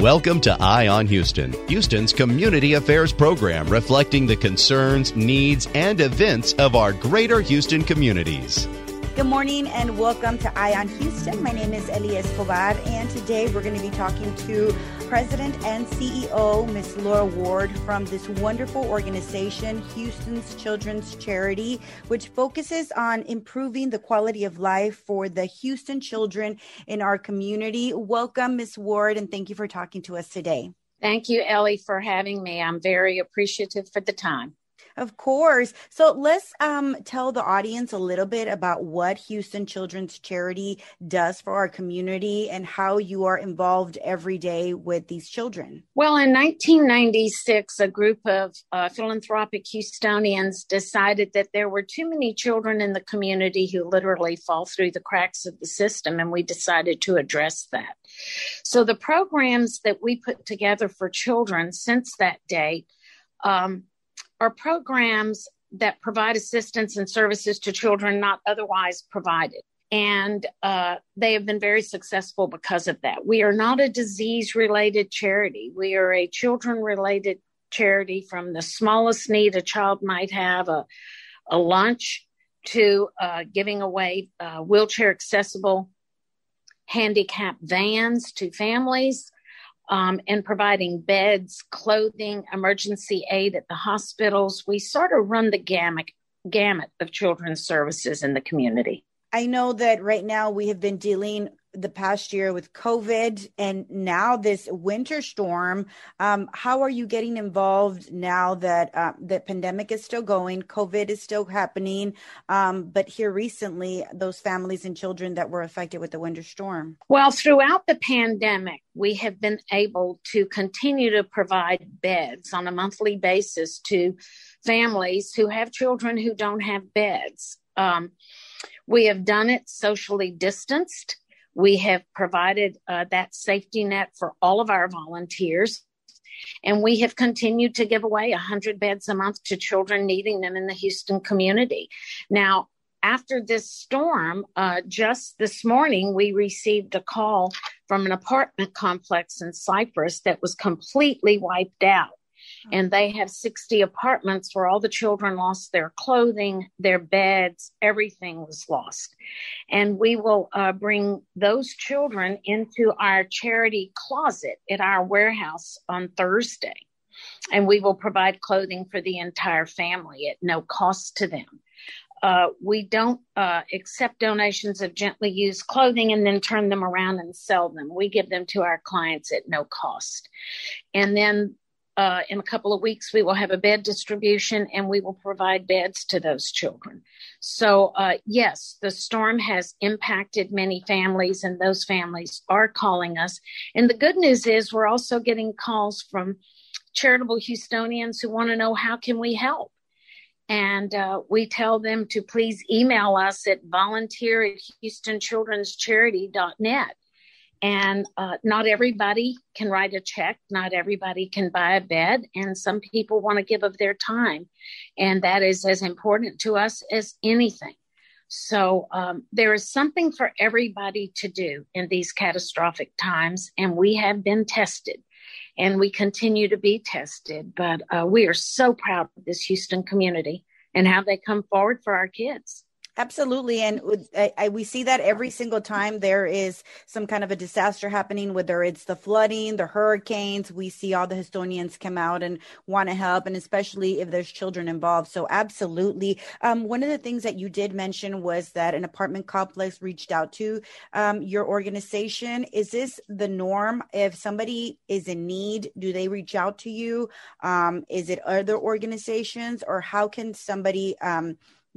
Welcome to Eye on Houston, Houston's community affairs program reflecting the concerns, needs, and events of our greater Houston communities. Good morning and welcome to Eye on Houston. My name is Elia Escobar, and today we're going to be talking to President and CEO Miss Laura Ward from this wonderful organization, Houston's Children's Charity, which focuses on improving the quality of life for the Houston children in our community. Welcome, Miss Ward, and thank you for talking to us today. Thank you, Ellie, for having me. I'm very appreciative for the time. Of course. So let's um, tell the audience a little bit about what Houston Children's Charity does for our community and how you are involved every day with these children. Well, in 1996, a group of uh, philanthropic Houstonians decided that there were too many children in the community who literally fall through the cracks of the system, and we decided to address that. So the programs that we put together for children since that date. Um, are programs that provide assistance and services to children not otherwise provided. And uh, they have been very successful because of that. We are not a disease related charity, we are a children related charity from the smallest need a child might have a, a lunch to uh, giving away uh, wheelchair accessible handicap vans to families um, and providing beds, clothing, emergency aid at the hospitals. We sort of run the gamut, gamut of children's services in the community. I know that right now we have been dealing the past year with COVID and now this winter storm. Um, how are you getting involved now that uh, the pandemic is still going, COVID is still happening, um, but here recently, those families and children that were affected with the winter storm? Well, throughout the pandemic, we have been able to continue to provide beds on a monthly basis to families who have children who don't have beds. Um, we have done it socially distanced. We have provided uh, that safety net for all of our volunteers. And we have continued to give away 100 beds a month to children needing them in the Houston community. Now, after this storm, uh, just this morning, we received a call from an apartment complex in Cypress that was completely wiped out and they have 60 apartments where all the children lost their clothing, their beds, everything was lost. And we will uh, bring those children into our charity closet at our warehouse on Thursday. And we will provide clothing for the entire family at no cost to them. Uh, we don't uh, accept donations of gently used clothing and then turn them around and sell them. We give them to our clients at no cost. And then uh, in a couple of weeks, we will have a bed distribution and we will provide beds to those children. So, uh, yes, the storm has impacted many families, and those families are calling us. And the good news is, we're also getting calls from charitable Houstonians who want to know how can we help. And uh, we tell them to please email us at volunteer at houstonchildrenscharity.net and uh, not everybody can write a check. Not everybody can buy a bed. And some people want to give of their time. And that is as important to us as anything. So um, there is something for everybody to do in these catastrophic times. And we have been tested and we continue to be tested. But uh, we are so proud of this Houston community and how they come forward for our kids. Absolutely. And I, I, we see that every single time there is some kind of a disaster happening, whether it's the flooding, the hurricanes, we see all the Houstonians come out and want to help, and especially if there's children involved. So, absolutely. Um, one of the things that you did mention was that an apartment complex reached out to um, your organization. Is this the norm? If somebody is in need, do they reach out to you? Um, is it other organizations, or how can somebody?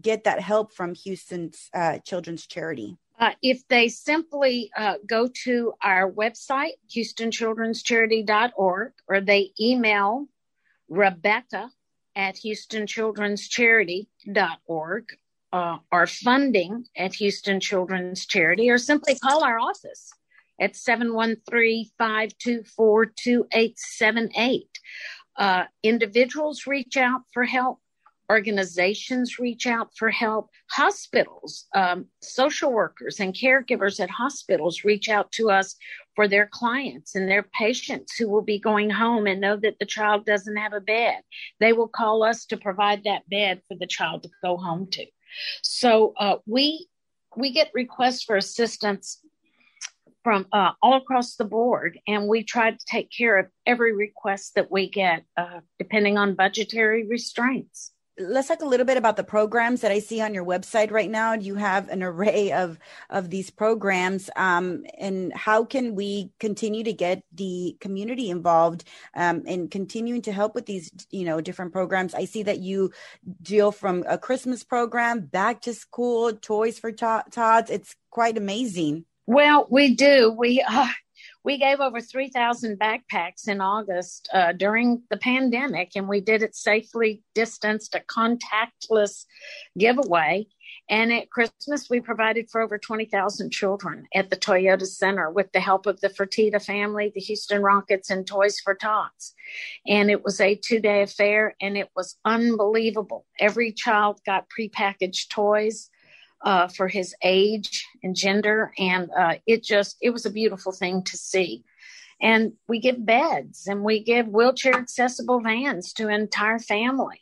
Get that help from Houston's uh, Children's Charity? Uh, if they simply uh, go to our website, houstonchildrenscharity.org, or they email Rebecca at houstonchildrenscharity.org, uh, or funding at Houston Children's Charity, or simply call our office at 713-524-2878. Uh, individuals reach out for help organizations reach out for help. Hospitals, um, social workers, and caregivers at hospitals reach out to us for their clients and their patients who will be going home and know that the child doesn't have a bed. They will call us to provide that bed for the child to go home to. So uh, we we get requests for assistance from uh, all across the board, and we try to take care of every request that we get, uh, depending on budgetary restraints let's talk a little bit about the programs that I see on your website right now. You have an array of of these programs, um, and how can we continue to get the community involved um, and continuing to help with these, you know, different programs? I see that you deal from a Christmas program, back to school, toys for tots. It's quite amazing. Well, we do. We uh, we gave over 3,000 backpacks in August uh, during the pandemic, and we did it safely distanced, a contactless giveaway. And at Christmas, we provided for over 20,000 children at the Toyota Center with the help of the Fertitta family, the Houston Rockets, and Toys for Tots. And it was a two day affair, and it was unbelievable. Every child got prepackaged toys uh, for his age and gender. And uh, it just, it was a beautiful thing to see. And we give beds and we give wheelchair accessible vans to an entire family.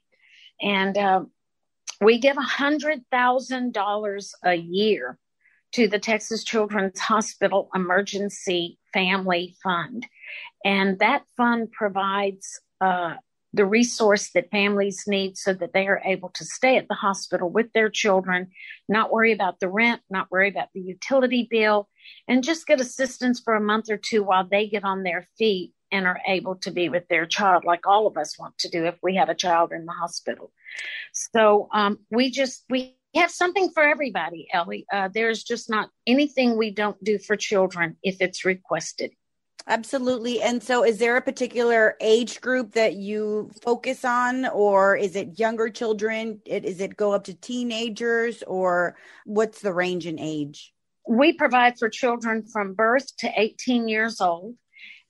And uh, we give $100,000 a year to the Texas Children's Hospital Emergency Family Fund. And that fund provides uh, the resource that families need so that they are able to stay at the hospital with their children, not worry about the rent, not worry about the utility bill, and just get assistance for a month or two while they get on their feet and are able to be with their child, like all of us want to do if we have a child in the hospital. So um, we just, we have something for everybody, Ellie. Uh, there's just not anything we don't do for children if it's requested. Absolutely. And so, is there a particular age group that you focus on, or is it younger children? It, is it go up to teenagers, or what's the range in age? We provide for children from birth to 18 years old,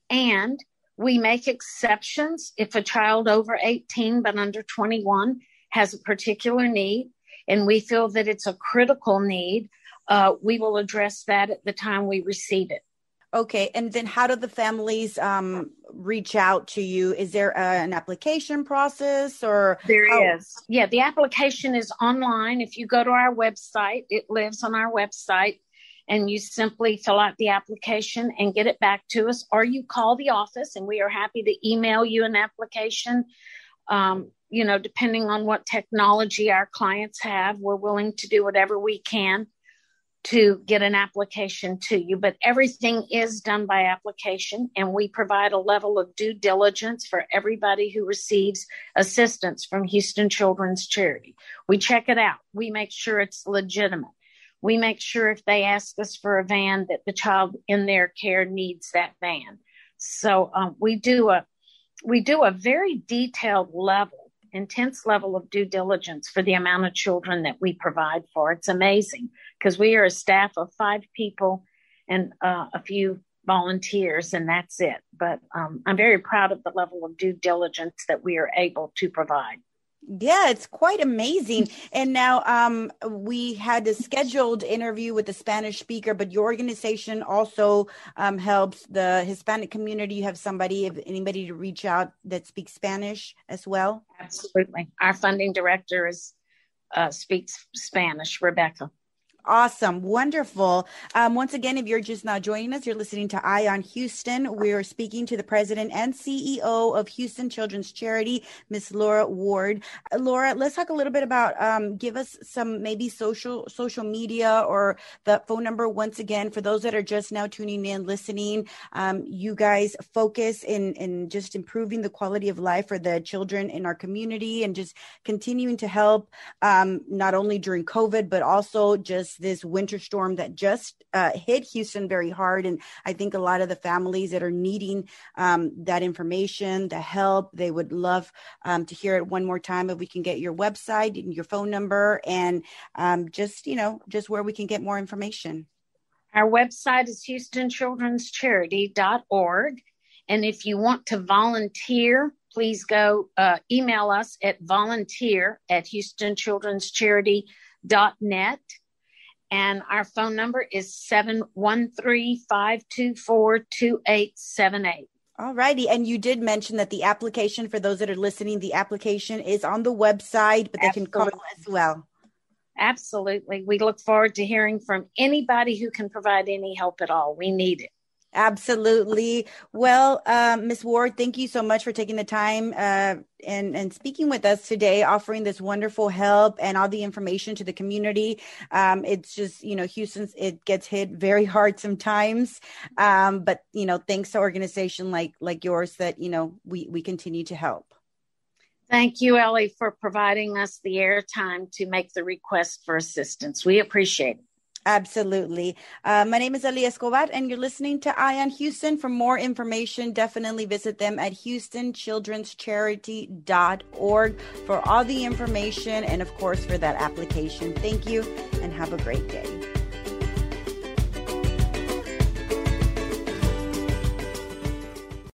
and we make exceptions if a child over 18 but under 21 has a particular need, and we feel that it's a critical need. Uh, we will address that at the time we receive it. Okay, and then how do the families um, reach out to you? Is there a, an application process or there how- is? Yeah, the application is online. If you go to our website, it lives on our website, and you simply fill out the application and get it back to us, or you call the office, and we are happy to email you an application. Um, you know, depending on what technology our clients have, we're willing to do whatever we can to get an application to you, but everything is done by application, and we provide a level of due diligence for everybody who receives assistance from Houston Children's Charity. We check it out, we make sure it's legitimate. We make sure if they ask us for a van that the child in their care needs that van. So um, we do a we do a very detailed level intense level of due diligence for the amount of children that we provide for. It's amazing because we are a staff of five people and uh, a few volunteers, and that's it. But um, I'm very proud of the level of due diligence that we are able to provide. Yeah, it's quite amazing. And now um, we had a scheduled interview with the Spanish speaker, but your organization also um, helps the Hispanic community. You have somebody, if anybody to reach out that speaks Spanish as well? Absolutely. Our funding director is uh, speaks Spanish, Rebecca. Awesome. Wonderful. Um, once again, if you're just now joining us, you're listening to Eye on Houston. We're speaking to the president and CEO of Houston Children's Charity, Miss Laura Ward. Uh, Laura, let's talk a little bit about, um, give us some maybe social, social media or the phone number once again, for those that are just now tuning in, listening. Um, you guys focus in, in just improving the quality of life for the children in our community and just continuing to help, um, not only during COVID, but also just this winter storm that just uh, hit Houston very hard. And I think a lot of the families that are needing um, that information, the help, they would love um, to hear it one more time. If we can get your website and your phone number and um, just, you know, just where we can get more information. Our website is houstonchildrenscharity.org. And if you want to volunteer please go uh, email us at volunteer at houstonchildrenscharity.net. And our phone number is 713 524 2878. All righty. And you did mention that the application, for those that are listening, the application is on the website, but they Absolutely. can call as well. Absolutely. We look forward to hearing from anybody who can provide any help at all. We need it. Absolutely. Well, um, Ms. Ward, thank you so much for taking the time uh, and and speaking with us today, offering this wonderful help and all the information to the community. Um, it's just you know, Houston's it gets hit very hard sometimes, um, but you know, thanks to organization like like yours that you know we we continue to help. Thank you, Ellie, for providing us the airtime to make the request for assistance. We appreciate it. Absolutely. Uh, my name is Eli Escobar, and you're listening to Eye on Houston. For more information, definitely visit them at houstonchildrenscharity.org for all the information and, of course, for that application. Thank you and have a great day.